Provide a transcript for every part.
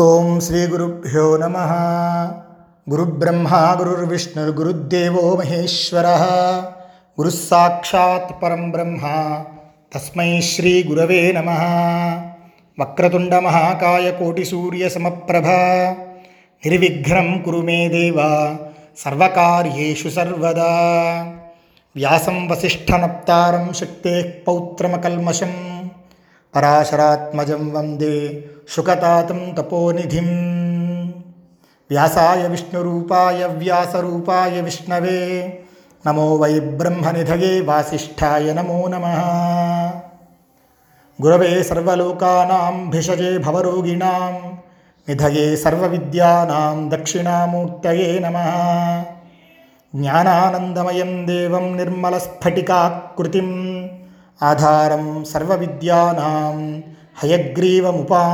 ॐ श्रीगुरुभ्यो नमः। गुरुब्रह्मा गुरुर्विष्णुर्गुरुदेवो महेश्वरः। गुरुस्साक्षात् परं ब्रह्मा तस्मै श्रीगुरवे नमः। वक्रतुण्डमहाकायकोटिसूर्यसमप्रभा निर्विघ्नं कुरु मे देव सर्वकार्येषु सर्वदा। व्यासं वसिष्ठनप्तारं शक्तेः पौत्रमकल्मषम्। पराशरात्मजं वन्दे सुकतातं तपोनिधिं व्यासाय विष्णुरूपाय व्यासरूपाय विष्णवे। नमो वै ब्रह्मनिधये वासिष्ठाय नमो नमः। गुरवे सर्वलोकानां भिषजे भवरोगिणां निधये सर्वविद्यानां दक्षिणामूर्तये नमः। ज्ञानानन्दमयं देवं निर्मलस्फटिकाकृतिम्। ఆధారం సర్వవిద్యానాం హయగ్రీవముపాస్మహే.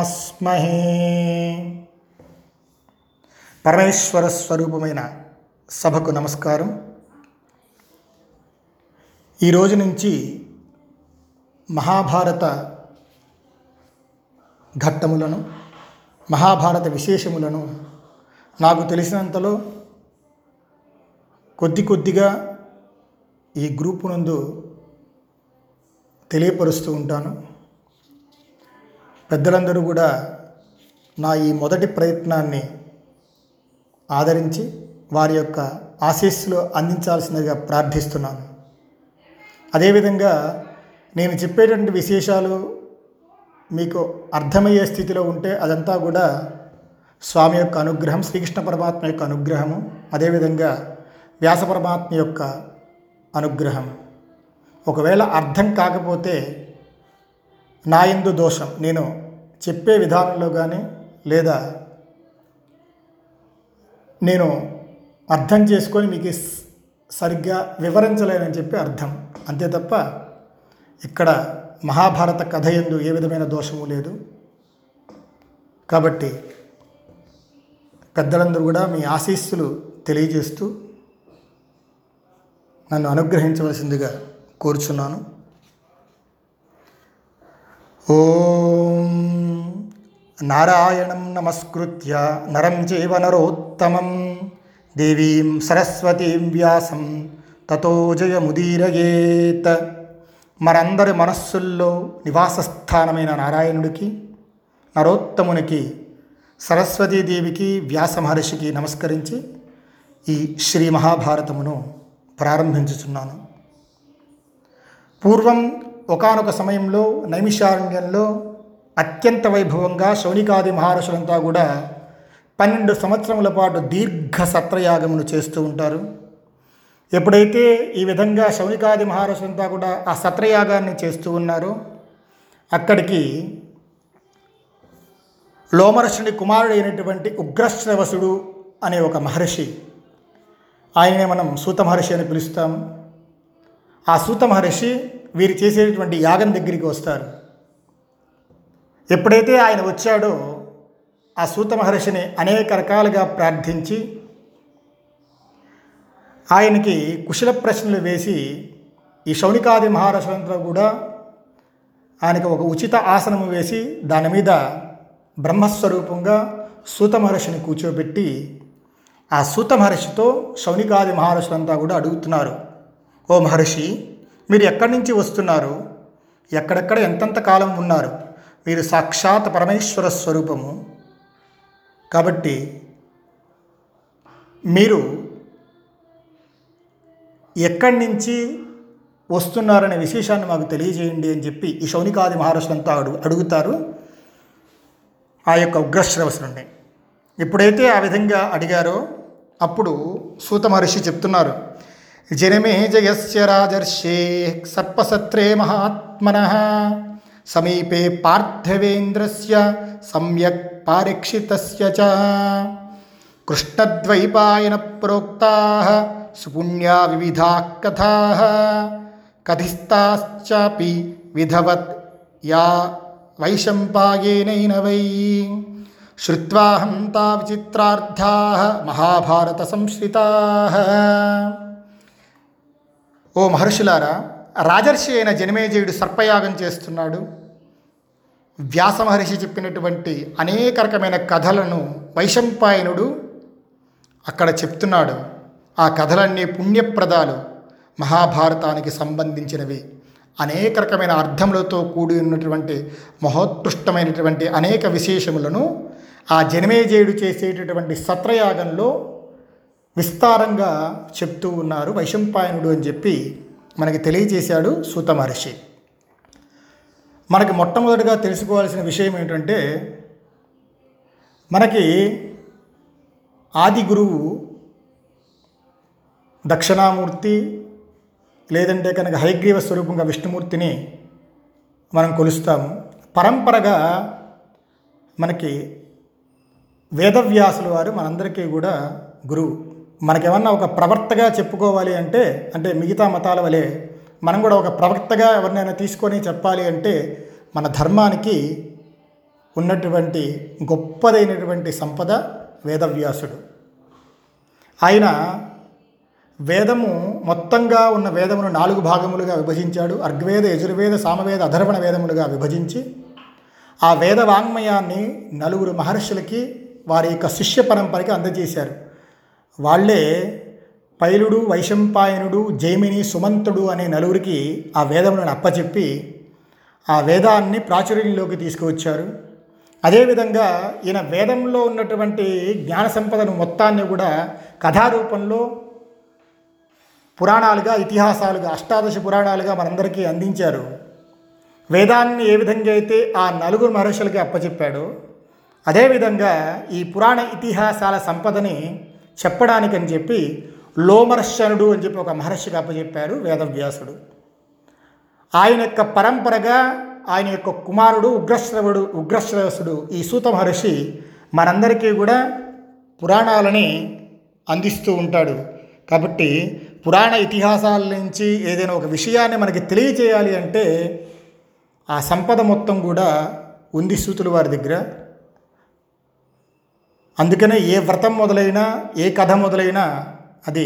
పరమేశ్వర స్వరూపమైన సభకు నమస్కారం. ఈ రోజు నుంచి మహాభారత ఘట్టములను మహాభారత విశేషములను నాకు తెలిసినంతలో కొద్ది కొద్దిగా ఈ గ్రూపు నందు తెలియపరుస్తూ ఉంటాను. పెద్దలందరూ కూడా నా ఈ మొదటి ప్రయత్నాన్ని ఆదరించి వారి యొక్క ఆశీస్సులు అందించాల్సిందిగా ప్రార్థిస్తున్నాను. అదేవిధంగా నేను చెప్పేటువంటి విశేషాలు మీకు అర్థమయ్యే స్థితిలో ఉంటే అదంతా కూడా స్వామి యొక్క అనుగ్రహం శ్రీకృష్ణ పరమాత్మ యొక్క అనుగ్రహము అదేవిధంగా వ్యాస పరమాత్మ యొక్క అనుగ్రహం. ఒకవేళ అర్థం కాకపోతే నాయందు దోషం. నేను చెప్పే విధానంలో కానీ లేదా నేను అర్థం చేసుకొని మీకు సరిగ్గా వివరించలేనని చెప్పి అర్థం. అంతే తప్ప ఇక్కడ మహాభారత కథ ఎందు ఏ విధమైన దోషము లేదు. కాబట్టి పెద్దలందరూ కూడా మీ ఆశీస్సులు తెలియజేస్తూ నన్ను అనుగ్రహించవలసిందిగా కోరుచున్నాను. ఓం నారాయణం నమస్కృత్య నరం చైవ నరోత్తమం. దేవీం సరస్వతీం వ్యాసం తతో జయముదీరయేత్. మనందరి మనస్సుల్లో నివాసస్థానమైన నారాయణుడికి నరోత్తమునికి సరస్వతీదేవికి వ్యాస మహర్షికి నమస్కరించి ఈ శ్రీ మహాభారతమును ప్రారంభించుచున్నాను. పూర్వం ఒకానొక సమయంలో నైమిషారణ్యంలో అత్యంత వైభవంగా శౌనికాది మహర్షులంతా కూడా పన్నెండు సంవత్సరముల పాటు దీర్ఘ సత్రయాగమును చేస్తూ ఉంటారు. ఎప్పుడైతే ఈ విధంగా శౌనికాది మహర్షులంతా కూడా ఆ సత్రయాగాన్ని చేస్తూ ఉన్నారో అక్కడికి లోమరషుడి కుమారుడు అయినటువంటి ఉగ్రశ్రవసుడు అనే ఒక మహర్షి ఆయనే మనం సూత మహర్షి అని పిలుస్తాం. ఆ సూత మహర్షి వీరు చేసేటువంటి యాగం దగ్గరికి వస్తారు. ఎప్పుడైతే ఆయన వచ్చాడో ఆ సూత మహర్షిని అనేక రకాలుగా ప్రార్థించి ఆయనకి కుశల ప్రశ్నలు వేసి ఈ శౌనికాది మహారాష్ట్రంతో కూడా ఆయనకు ఒక ఉచిత ఆసనము వేసి దాని మీద బ్రహ్మస్వరూపంగా సూత మహర్షిని కూర్చోబెట్టి ఆ సూత మహర్షితో శౌనికాది మహారాష్ట్రంతా కూడా అడుగుతున్నారు. ఓ మహర్షి మీరు ఎక్కడి నుంచి వస్తున్నారు? ఎక్కడెక్కడ ఎంతెంత కాలం ఉన్నారు? మీరు సాక్షాత్ పరమేశ్వర స్వరూపము. కాబట్టి మీరు ఎక్కడి నుంచి వస్తున్నారనే విశేషాన్ని మాకు తెలియజేయండి అని చెప్పి ఈ శౌనికాది మహర్షులంతా అడుగు అడుగుతారు. ఆ యొక్క ఉగ్రశ్రవసుని ఎప్పుడైతే ఆ విధంగా అడిగారో అప్పుడు సూత మహర్షి చెప్తున్నారు जिनमेजयस्य राजर्षे सर्पसत्रे महात्मनः। समीपे पार्थवेन्द्रस्य, सम्यक् पारीक्षितस्य च। कृष्णद्वैपायनप्रोक्ताः, सुपुण्या विविधाः कथाः। कथिस्ताश्चापि विधवत् या वैशम्पायेनैन वै। श्रुत्वाहं ता विचित्रार्थाः महाभारतसंश्रिताः ఓ మహర్షులారా రాజర్షి అయిన జనమేజయుడు సర్పయాగం చేస్తున్నాడు. వ్యాస మహర్షి చెప్పినటువంటి అనేక రకమైన కథలను వైశంపాయనుడు అక్కడ చెప్తున్నాడు. ఆ కథలన్నీ పుణ్యప్రదాలు మహాభారతానికి సంబంధించినవి. అనేక రకమైన అర్థములతో కూడి ఉన్నటువంటి మహోత్కృష్టమైనటువంటి అనేక విశేషములను ఆ జనమేజయుడు చేసేటటువంటి సత్రయాగంలో విస్తారంగా చెప్తూ ఉన్నారు వైశంపాయనుడు అని చెప్పి మనకి తెలియజేశాడు సూత మహర్షి. మనకి మొట్టమొదటిగా తెలుసుకోవాల్సిన విషయం ఏంటంటే మనకి ఆది గురువు దక్షిణామూర్తి లేదంటే కనుక హైగ్రీవ స్వరూపంగా విష్ణుమూర్తిని మనం కొలుస్తాము. పరంపరగా మనకి వేదవ్యాసుల వారు మనందరికీ కూడా గురువు. మనకేమన్నా ఒక ప్రవర్తగా చెప్పుకోవాలి అంటే అంటే మిగతా మతాల వలె మనం కూడా ఒక ప్రవక్తగా ఎవరినైనా తీసుకొని చెప్పాలి అంటే మన ధర్మానికి ఉన్నటువంటి గొప్పదైనటువంటి సంపద వేదవ్యాసుడు. ఆయన వేదము మొత్తంగా ఉన్న వేదమును నాలుగు భాగములుగా విభజించాడు. అర్గ్వేద యజుర్వేద సామవేద అధర్వణ వేదములుగా విభజించి ఆ వేద వాంగ్మయాన్ని నలుగురు మహర్షులకి వారి యొక్క శిష్య పరంపరకి అందజేశారు. వాళ్ళే పైలుడు వైశంపాయనుడు జైమిని సుమంతుడు అనే నలుగురికి ఆ వేదములను అప్పచెప్పి ఆ వేదాన్ని ప్రాచుర్యంలోకి తీసుకువచ్చారు. అదేవిధంగా ఈయన వేదంలో ఉన్నటువంటి జ్ఞాన సంపదను మొత్తాన్ని కూడా కథారూపంలో పురాణాలుగా ఇతిహాసాలుగా అష్టాదశ పురాణాలుగా మనందరికీ అందించారు. వేదాన్ని ఏ విధంగా అయితే ఆ నలుగురు మహర్షులకి అప్పచెప్పాడో అదేవిధంగా ఈ పురాణ ఇతిహాసాల సంపదని చెప్పడానికని చెప్పి లోమర్శనుడు అని చెప్పి ఒక మహర్షికి అప్పచెప్పారు వేదవ్యాసుడు. ఆయన యొక్క పరంపరగా ఆయన యొక్క కుమారుడు ఉగ్రశ్రవుడు ఉగ్రశ్రవసుడు ఈ సూత మహర్షి మనందరికీ కూడా పురాణాలని అందిస్తూ ఉంటాడు. కాబట్టి పురాణ ఇతిహాసాల నుంచి ఏదైనా ఒక విషయాన్ని మనకి తెలియచేయాలి అంటే ఆ సంపద మొత్తం కూడా ఉంది సూతులు వారి దగ్గర. అందుకనే ఏ వ్రతం మొదలైనా ఏ కథ మొదలైనా అది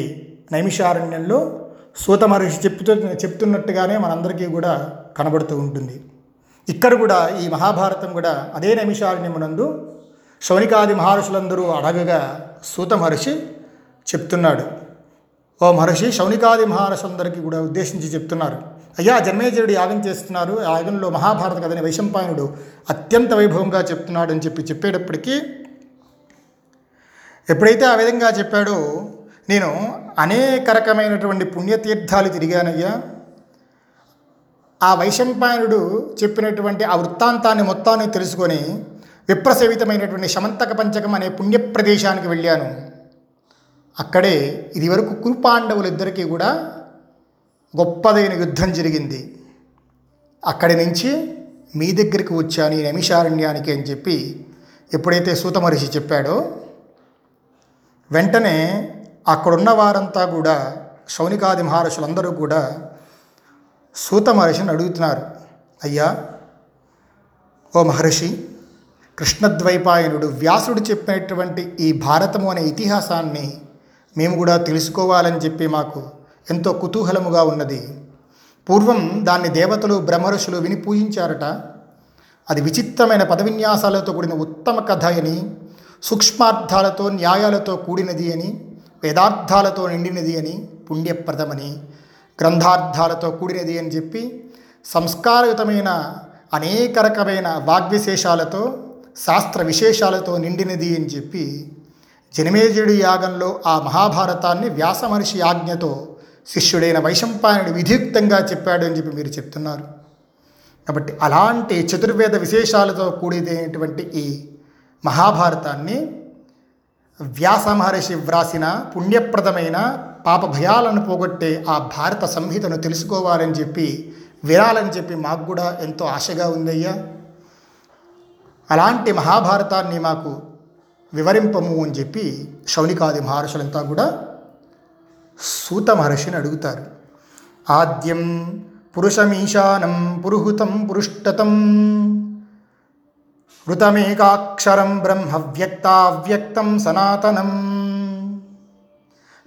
నైమిషారణ్యంలో సూత మహర్షి చెప్తూ చెప్తున్నట్టుగానే మనందరికీ కూడా కనబడుతూ ఉంటుంది. ఇక్కడ కూడా ఈ మహాభారతం కూడా అదే నైమిషారణ్యమునందు శౌనికాది మహర్షులందరూ అడగగా సూత మహర్షి చెప్తున్నాడు. ఓ మహర్షి శౌనికాది మహర్షులందరికీ కూడా ఉద్దేశించి చెప్తున్నారు. అయ్యా జన్మేజయుడు యాగం చేస్తున్నారు ఆ యాగంలో మహాభారత కథని వైశంపాయనుడు అత్యంత వైభవంగా చెప్తున్నాడు అని చెప్పి చెప్పేటప్పటికీ ఎప్పుడైతే ఆ విధంగా చెప్పాడో నేను అనేక రకమైనటువంటి పుణ్యతీర్థాలు తిరిగానయ్యా. ఆ వైశంపాయనుడు చెప్పినటువంటి ఆ వృత్తాంతాన్ని మొత్తాన్ని తెలుసుకొని విప్రసేవితమైనటువంటి శమంతక పంచకం అనే పుణ్యప్రదేశానికి వెళ్ళాను. అక్కడే ఇదివరకు కురుపాండవులిద్దరికీ కూడా గొప్పదైన యుద్ధం జరిగింది. అక్కడి నుంచి మీ దగ్గరికి వచ్చాను ఈ నమిషారణ్యానికి అని చెప్పి ఎప్పుడైతే సూతమహర్షి చెప్పాడో వెంటనే అక్కడున్న వారంతా కూడా శౌనికాది మహర్షులందరూ కూడా సూత మహర్షిని అడుగుతున్నారు. అయ్యా ఓ మహర్షి కృష్ణద్వైపాయనుడు వ్యాసుడు చెప్పినటువంటి ఈ భారతము అనే ఇతిహాసాన్ని మేము కూడా తెలుసుకోవాలని చెప్పి మాకు ఎంతో కుతూహలముగా ఉన్నది. పూర్వం దాన్ని దేవతలు బ్రహ్మర్షులు విని పూజించారట. అది విచిత్రమైన పదవిన్యాసాలతో కూడిన ఉత్తమ కథ అని సూక్ష్మార్థాలతో న్యాయాలతో కూడినది అని వేదార్థాలతో నిండినది అని పుణ్యప్రదమని గ్రంథార్థాలతో కూడినది అని చెప్పి సంస్కారయుతమైన అనేక రకమైన వాగ్విశేషాలతో శాస్త్ర విశేషాలతో నిండినది అని చెప్పి జనమేజయుడి యాగంలో ఆ మహాభారతాన్ని వ్యాసమహర్షి ఆజ్ఞతో శిష్యుడైన వైశంపాయనుడు విధియుక్తంగా చెప్పాడు అని చెప్పి మీరు చెప్తున్నారు. కాబట్టి అలాంటి చతుర్వేద విశేషాలతో కూడినటువంటి ఈ మహాభారతాన్ని వ్యాస మహర్షి వ్రాసిన పుణ్యప్రదమైన పాప భయాలను పోగొట్టే ఆ భారత సంహితను తెలుసుకోవాలని చెప్పి వినాలని చెప్పి మాకు కూడా ఎంతో ఆశగా ఉందయ్యా. అలాంటి మహాభారతాన్ని మాకు వివరింపము అని చెప్పి శౌనికాది మహర్షులంతా కూడా సూత మహర్షిని అడుగుతారు. ఆద్యం పురుషమీశానం పురుహుతం పురుష్టతం कृतमेकाक्षरं ब्रह्मव्यक्ताव्यक्तं सनातनम्।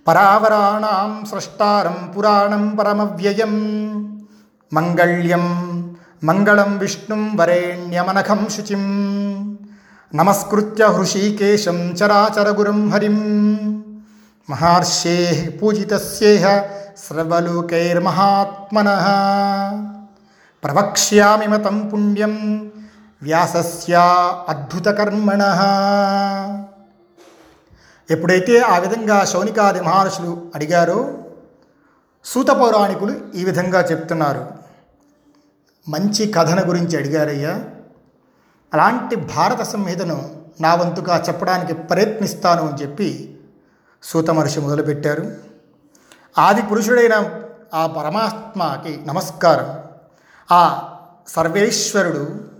परावराणां स्रष्टारं पुराणं परमव्ययं मङ्गल्यं मङ्गलं विष्णुं वरेण्यमनखं शुचिं नमस्कृत्य हृषीकेशं चराचरगुरुं हरिं महर्षेः पूजितस्येह सर्वलोकैर्महात्मनः। प्रवक्ष्यामि मतं पुण्यं వ్యాసస్య అద్భుతకర్మణ. ఎప్పుడైతే ఆ విధంగా శౌనికాది మహర్షులు అడిగారో సూత పౌరాణికులు ఈ విధంగా చెప్తున్నారు. మంచి కథన గురించి అడిగారయ్యా. అలాంటి భారత సంహితను నా వంతుగా చెప్పడానికి ప్రయత్నిస్తాను అని చెప్పి సూత మహర్షి మొదలుపెట్టారు. ఆది పురుషుడైన ఆ పరమాత్మకి నమస్కారం. ఆ సర్వేశ్వరుడు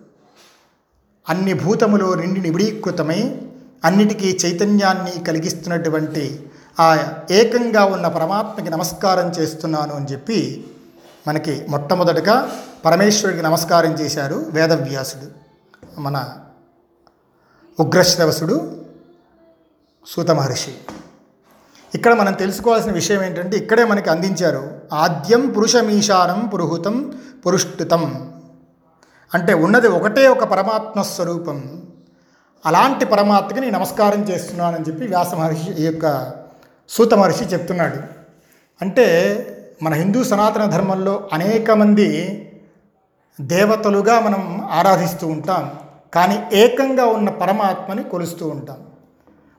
అన్ని భూతములో నిండి నిబిడీకృతమై అన్నిటికీ చైతన్యాన్ని కలిగిస్తున్నటువంటి ఆ ఏకంగా ఉన్న పరమాత్మకి నమస్కారం చేస్తున్నాను అని చెప్పి మనకి మొట్టమొదటగా పరమేశ్వరుడికి నమస్కారం చేశారు వేదవ్యాసుడు. మన ఉగ్రశ్రవసుడు సూత మహర్షి. ఇక్కడ మనం తెలుసుకోవాల్సిన విషయం ఏంటంటే ఇక్కడే మనకి అందించారు ఆద్యం పురుషమీశానం పురుహుతం పురుష్టుతం అంటే ఉన్నది ఒకటే ఒక పరమాత్మ స్వరూపం. అలాంటి పరమాత్మకి నేను నమస్కారం చేస్తున్నానని చెప్పి వ్యాస మహర్షి ఈ యొక్క సూత మహర్షి చెప్తున్నాడు. అంటే మన హిందూ సనాతన ధర్మంలో అనేక మంది దేవతలుగా మనం ఆరాధిస్తూ ఉంటాం. కానీ ఏకంగా ఉన్న పరమాత్మని కొలుస్తూ ఉంటాం.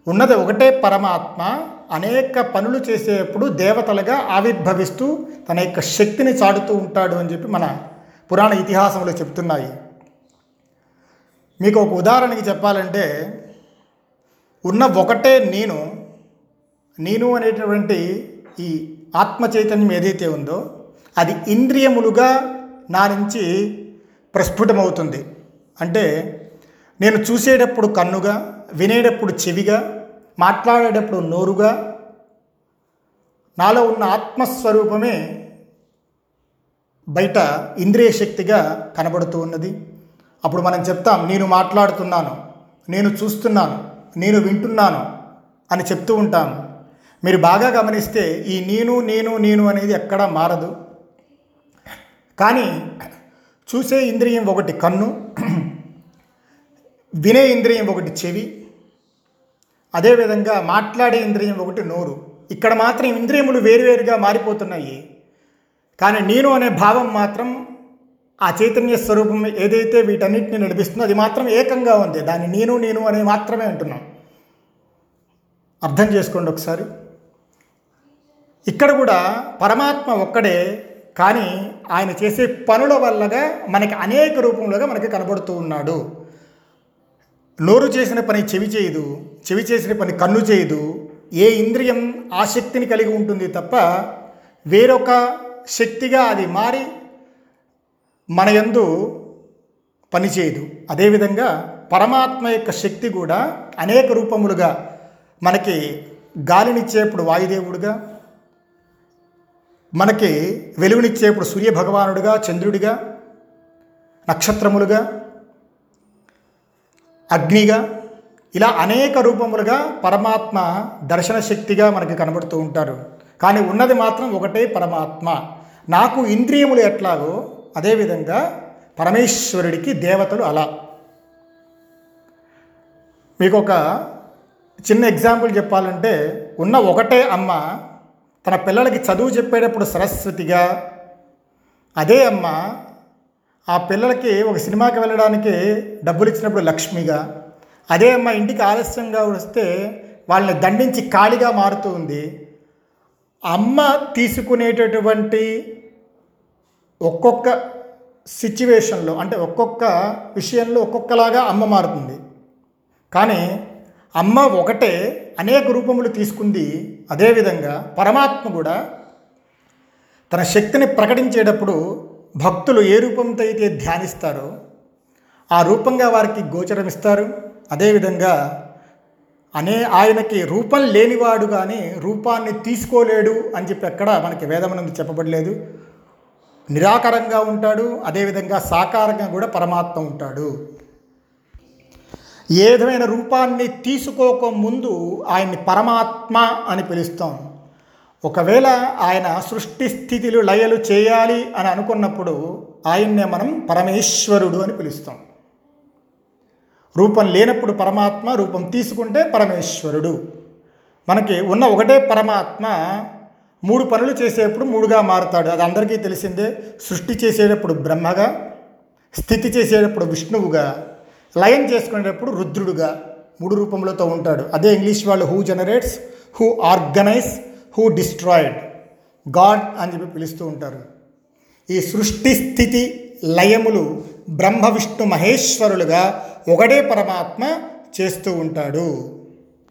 ఉన్నది ఒకటే పరమాత్మ అనేక పనులు చేసేప్పుడు దేవతలుగా ఆవిర్భవిస్తూ తన యొక్క శక్తిని చాటుతూ ఉంటాడు అని చెప్పి మన పురాణ ఇతిహాసంలో చెప్తున్నాయి. మీకు ఒక ఉదాహరణకి చెప్పాలంటే ఉన్న ఒకటే నేను నేను అనేటటువంటి ఈ ఆత్మ చైతన్యం ఏదైతే ఉందో అది ఇంద్రియములుగా నా నుంచి ప్రస్ఫుటమవుతుంది. అంటే నేను చూసేటప్పుడు కన్నుగా వినేటప్పుడు చెవిగా మాట్లాడేటప్పుడు నోరుగా నాలో ఉన్న ఆత్మస్వరూపమే బయట ఇంద్రియ శక్తిగా కనబడుతూ ఉన్నది. అప్పుడు మనం చెప్తాం నేను మాట్లాడుతున్నాను నేను చూస్తున్నాను నేను వింటున్నాను అని చెప్తూ ఉంటాను మీరు బాగా గమనిస్తే ఈ నేను నేను నేను అనేది ఎక్కడా మారదు. కానీ చూసే ఇంద్రియం ఒకటి కన్ను వినే ఇంద్రియం ఒకటి చెవి అదేవిధంగా మాట్లాడే ఇంద్రియం ఒకటి నోరు. ఇక్కడ మాత్రం ఇంద్రియములు వేరువేరుగా మారిపోతున్నాయి. కానీ నేను అనే భావం మాత్రం ఆ చైతన్య స్వరూపం ఏదైతే వీటన్నిటిని నడిపిస్తుందో అది మాత్రం ఏకంగా ఉంది. దాన్ని నేను నేను అని మాత్రమే అంటున్నాం. అర్థం చేసుకోండి ఒకసారి. ఇక్కడ కూడా పరమాత్మ ఒక్కడే కానీ ఆయన చేసే పనుల వల్లగా మనకి అనేక రూపంలోగా మనకి కనబడుతూ ఉన్నాడు. నోరు చేసిన పని చెవి చేయదు చెవి చేసిన పని కన్ను చేయదు. ఏ ఇంద్రియం ఆసక్తిని కలిగి ఉంటుంది తప్ప వేరొక శక్తిగా అది మారి మన యందు పనిచేయదు. అదేవిధంగా పరమాత్మ యొక్క శక్తి కూడా అనేక రూపములుగా మనకి గాలినిచ్చేప్పుడు వాయుదేవుడుగా మనకి వెలుగునిచ్చేప్పుడు సూర్య భగవానుడుగా చంద్రుడిగా నక్షత్రములుగా అగ్నిగా ఇలా అనేక రూపములుగా పరమాత్మ దర్శన శక్తిగా మనకి కనబడుతూ ఉంటారు. కానీ ఉన్నది మాత్రం ఒకటే పరమాత్మ. నాకు ఇంద్రియములు ఎట్లాగో అదేవిధంగా పరమేశ్వరుడికి దేవతలు అలా. మీకు ఒక చిన్న ఎగ్జాంపుల్ చెప్పాలంటే ఉన్న ఒకటే అమ్మ తన పిల్లలకి చదువు చెప్పేటప్పుడు సరస్వతిగా అదే అమ్మ ఆ పిల్లలకి ఒక సినిమాకి వెళ్ళడానికి డబ్బులు ఇచ్చినప్పుడు లక్ష్మిగా అదే అమ్మ ఇంటికి ఆలస్యంగా వస్తే వాళ్ళని దండించి ఖాళీగా మారుతూ ఉంది. అమ్మ తీసుకునేటటువంటి ఒక్కొక్క సిచ్యువేషన్లో అంటే ఒక్కొక్క విషయంలో ఒక్కొక్కలాగా అమ్మ మారుతుంది. కానీ అమ్మ ఒకటే అనేక రూపములు తీసుకుంది. అదేవిధంగా పరమాత్మ కూడా తన శక్తిని ప్రకటించేటప్పుడు భక్తులు ఏ రూపంతో అయితే ధ్యానిస్తారో ఆ రూపంగా వారికి గోచరమిస్తారు. అదేవిధంగా అనే ఆయనకి రూపం లేనివాడు కానీ రూపాన్ని తీసుకోలేడు అని చెప్పి ఎక్కడ మనకి వేదమనందు చెప్పబడలేదు. నిరాకారంగా ఉంటాడు అదేవిధంగా సాకారంగా కూడా పరమాత్మ ఉంటాడు. ఏ విధమైన రూపాన్ని తీసుకోకముందు ఆయన్ని పరమాత్మ అని పిలుస్తాం. ఒకవేళ ఆయన సృష్టి స్థితిలు లయలు చేయాలి అని అనుకున్నప్పుడు ఆయన్నే మనం పరమేశ్వరుడు అని పిలుస్తాం. రూపం లేనప్పుడు పరమాత్మ రూపం తీసుకుంటే పరమేశ్వరుడు. మనకి ఉన్న ఒకటే పరమాత్మ మూడు పనులు చేసేప్పుడు మూడుగా మారుతాడు. అది అందరికీ తెలిసిందే. సృష్టి చేసేటప్పుడు బ్రహ్మగా స్థితి చేసేటప్పుడు విష్ణువుగా లయం చేసుకునేటప్పుడు రుద్రుడుగా మూడు రూపములతో ఉంటాడు. అదే ఇంగ్లీష్ వాళ్ళు who generates who organise who destroyed God అని చెప్పి పిలుస్తూ ఉంటారు. ఈ సృష్టి స్థితి లయములు బ్రహ్మ విష్ణు మహేశ్వరులుగా ఒకడే పరమాత్మ చేస్తూ ఉంటాడు.